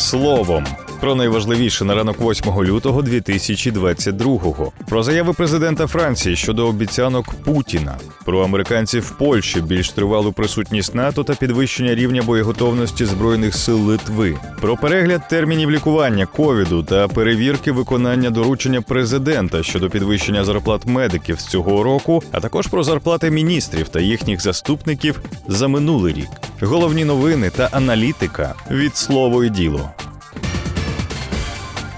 Словом. Про найважливіше на ранок 8 лютого 2022-го. Про заяви президента Франції щодо обіцянок Путіна, про американців в Польщі, більш тривалу присутність НАТО та підвищення рівня боєготовності збройних сил Литви, про перегляд термінів лікування ковіду та перевірки виконання доручення президента щодо підвищення зарплат медиків з цього року, а також про зарплати міністрів та їхніх заступників за минулий рік. Головні новини та аналітика від слово і діло.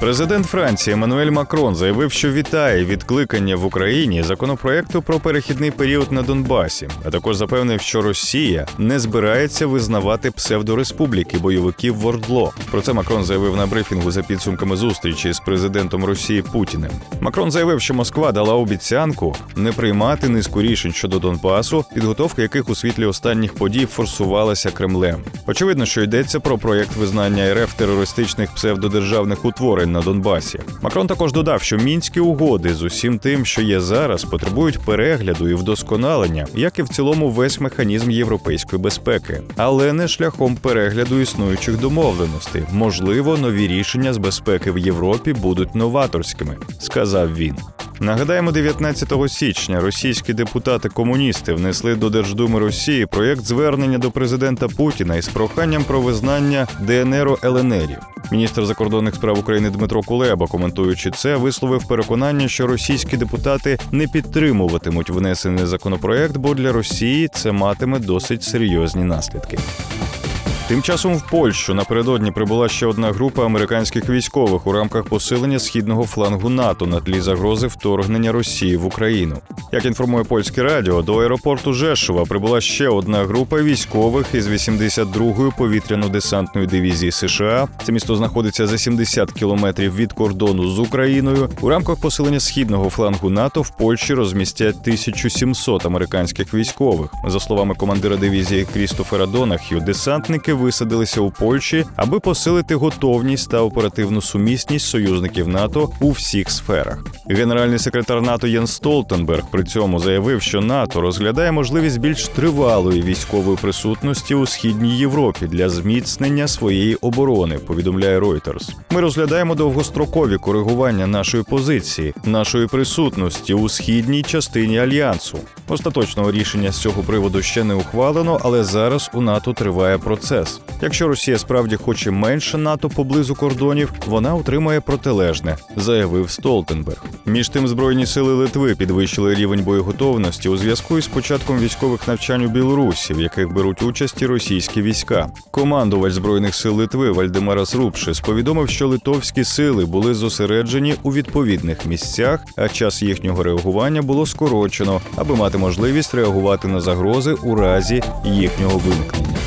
Президент Франції Еммануель Макрон заявив, що вітає відкликання в Україні законопроекту про перехідний період на Донбасі, а також запевнив, що Росія не збирається визнавати псевдореспубліки бойовиків в Ордло. Про це Макрон заявив на брифінгу за підсумками зустрічі з президентом Росії Путіним. Макрон заявив, що Москва дала обіцянку не приймати низку рішень щодо Донбасу, підготовка яких у світлі останніх подій форсувалася Кремлем. Очевидно, що йдеться про проєкт визнання РФ терористичних псевдодержавних утворень на Донбасі. Макрон також додав, що мінські угоди з усім тим, що є зараз, потребують перегляду і вдосконалення, як і в цілому весь механізм європейської безпеки, але не шляхом перегляду існуючих домовленостей. Можливо, нові рішення з безпеки в Європі будуть новаторськими, сказав він. Нагадаємо, 19 січня російські депутати-комуністи внесли до Держдуми Росії проєкт звернення до президента Путіна із проханням про визнання ДНРу ЛНРів. Міністр закордонних справ України Дмитро Кулеба, коментуючи це, висловив переконання, що російські депутати не підтримуватимуть внесений законопроект, бо для Росії це матиме досить серйозні наслідки. Тим часом в Польщу напередодні прибула ще одна група американських військових у рамках посилення східного флангу НАТО на тлі загрози вторгнення Росії в Україну. Як інформує польське радіо, до аеропорту Жешова прибула ще одна група військових із 82-ї повітряно-десантної дивізії США. Це місто знаходиться за 70 кілометрів від кордону з Україною. У рамках посилення східного флангу НАТО в Польщі розмістять 1700 американських військових. За словами командира дивізії Крістофера Донах'ю, десантники висадилися у Польщі, аби посилити готовність та оперативну сумісність союзників НАТО у всіх сферах. Генеральний секретар НАТО Єн Столтенберг при цьому заявив, що НАТО розглядає можливість більш тривалої військової присутності у східній Європі для зміцнення своєї оборони. Повідомляє Reuters. Ми розглядаємо довгострокові коригування нашої позиції, нашої присутності у східній частині альянсу. Остаточного рішення з цього приводу ще не ухвалено, але зараз у НАТО триває процес. Якщо Росія справді хоче менше НАТО поблизу кордонів, вона отримає протилежне, заявив Столтенберг. Між тим, збройні сили Литви підвищили рівень боєготовності у зв'язку із початком військових навчань у Білорусі, в яких беруть участь і російські війська. Командувач збройних сил Литви Вальдемарас Рупшис повідомив, що литовські сили були зосереджені у відповідних місцях, а час їхнього реагування було скорочено, аби мати можливість реагувати на загрози у разі їхнього виникнення.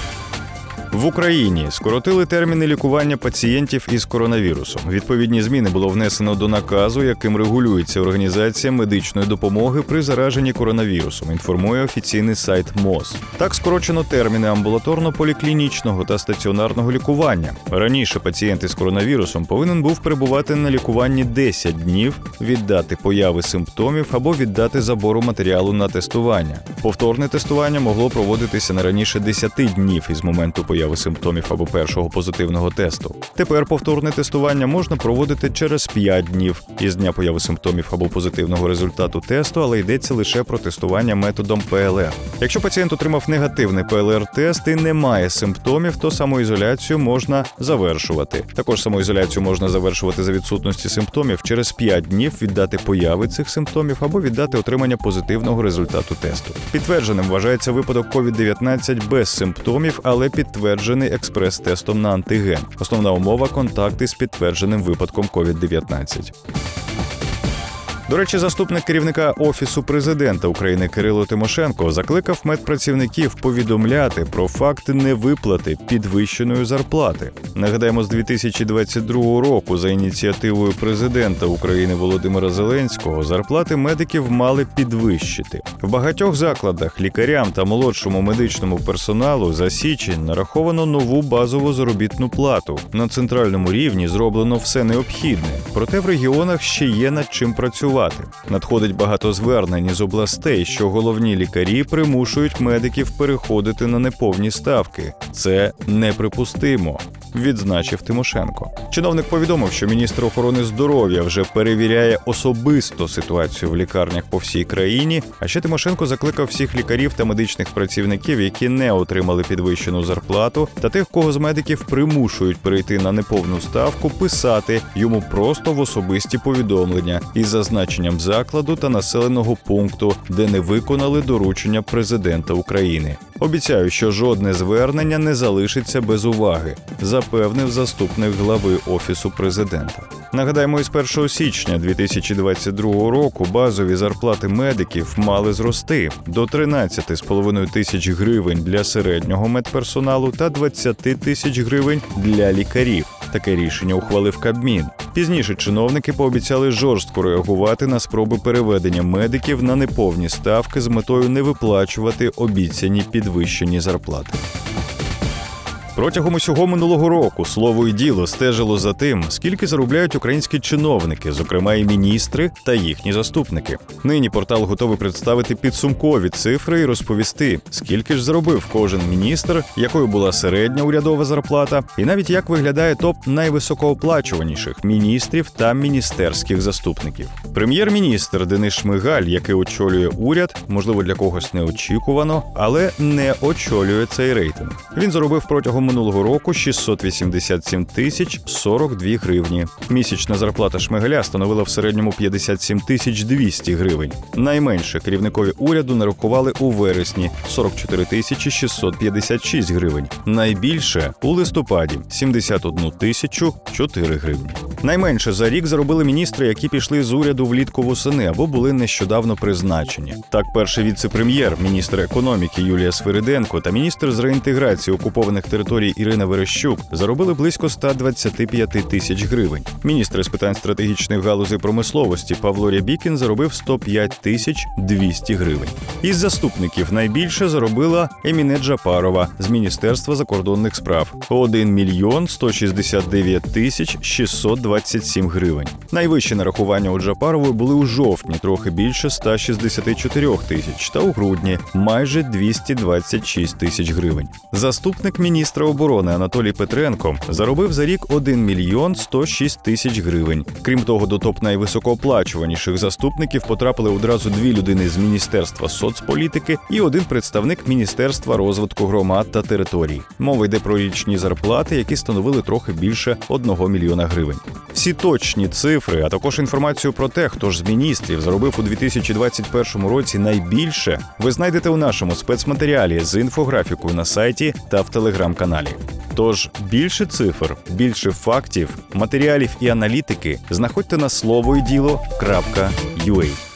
В Україні скоротили терміни лікування пацієнтів із коронавірусом. Відповідні зміни було внесено до наказу, яким регулюється організація медичної допомоги при зараженні коронавірусом. Інформує офіційний сайт МОЗ. Так скорочено терміни амбулаторно-поліклінічного та стаціонарного лікування. Раніше пацієнт із коронавірусом повинен був перебувати на лікуванні 10 днів від дати появи симптомів або від дати забору матеріалу на тестування. Повторне тестування могло проводитися не раніше 10 днів із моменту появи симптомів або першого позитивного тесту. Тепер повторне тестування можна проводити через 5 днів із дня появи симптомів або позитивного результату тесту, але йдеться лише про тестування методом ПЛР. Якщо пацієнт отримав негативний ПЛР-тест і не має симптомів, то самоізоляцію можна завершувати. Також самоізоляцію можна завершувати за відсутності симптомів через 5 днів від дати появи цих симптомів або від дати отримання позитивного результату тесту. Підтвердженим вважається випадок COVID-19 без симптомів, але підтверджений експрес-тестом на антиген. Основна умова контакти з підтвердженим випадком COVID-19. До речі, заступник керівника офісу президента України Кирило Тимошенко закликав медпрацівників повідомляти про факти невиплати підвищеної зарплати. Нагадаємо, з 2022 року за ініціативою президента України Володимира Зеленського зарплати медиків мали підвищити в багатьох закладах лікарям та молодшому медичному персоналу за січень нараховано нову базову заробітну плату. На центральному рівні зроблено все необхідне, проте в регіонах ще є над чим працювати. Надходить багато звернень із областей, що головні лікарі примушують медиків переходити на неповні ставки. Це неприпустимо. Відзначив Тимошенко. Чиновник повідомив, що міністр охорони здоров'я вже перевіряє особисто ситуацію в лікарнях по всій країні. А ще Тимошенко закликав всіх лікарів та медичних працівників, які не отримали підвищену зарплату, та тих, кого з медиків примушують перейти на неповну ставку, писати йому просто в особисті повідомлення із зазначенням закладу та населеного пункту, де не виконали доручення президента України. Обіцяю, що жодне звернення не залишиться без уваги, запевнив заступник глави офісу президента. Нагадаємо, із 1 січня 2022 року базові зарплати медиків мали зрости до 13,5 тисяч гривень для середнього медперсоналу та 20 тисяч гривень для лікарів. Таке рішення ухвалив Кабмін. Пізніше чиновники пообіцяли жорстко реагувати на спроби переведення медиків на неповні ставки з метою не виплачувати обіцяні підвищені зарплати. Протягом усього минулого року слово і діло стежило за тим, скільки заробляють українські чиновники, зокрема і міністри та їхні заступники. Нині портал готовий представити підсумкові цифри і розповісти, скільки ж заробив кожен міністр, якою була середня урядова зарплата, і навіть як виглядає топ найвисокооплачуваніших міністрів та міністерських заступників. Прем'єр-міністр Денис Шмигаль, який очолює уряд, можливо для когось неочікувано, але не очолює цей рейтинг. Він заробив протягом минулого року 687 тисяч 42 гривні. Місячна зарплата Шмигаля становила в середньому 57 тисяч 200 гривень. Найменше керівникові уряду нарахували у вересні 44 тисячі 656 гривень. Найбільше у листопаді 71 тисячу 4 гривні. Найменше за рік заробили міністри, які пішли з уряду влітку восени або були нещодавно призначені. Так, перший віце-прем'єр, міністр економіки Юлія Свириденко та міністр з реінтеграції окупованих територій Ірина Верещук заробили близько 125 тисяч гривень. Міністр з питань стратегічних галузей промисловості Павло Рябікін заробив 105 тисяч 200 гривень. Із заступників найбільше заробила Еміне Джапарова з Міністерства закордонних справ 1 мільйон 169 тисяч 627 гривень. Найвищі нарахування у Джапарової були у жовтні, трохи більше 164 тисяч, та у грудні майже 226 тисяч гривень. Заступник міністра оборони Анатолій Петренко заробив за рік 1 мільйон 106 тисяч гривень. Крім того, до топ найвисокооплачуваніших заступників потрапили одразу дві людини з міністерства соцполітики і один представник міністерства розвитку громад та територій. Мова йде про річні зарплати, які становили трохи більше 1 мільйона гривень. Всі точні цифри, а також інформацію про те, хто ж з міністрів зробив у 2021 році найбільше, ви знайдете у нашому спецматеріалі з інфографікою на сайті та в телеграм-каналі. Тож більше цифр, більше фактів, матеріалів і аналітики знаходьте на слово і.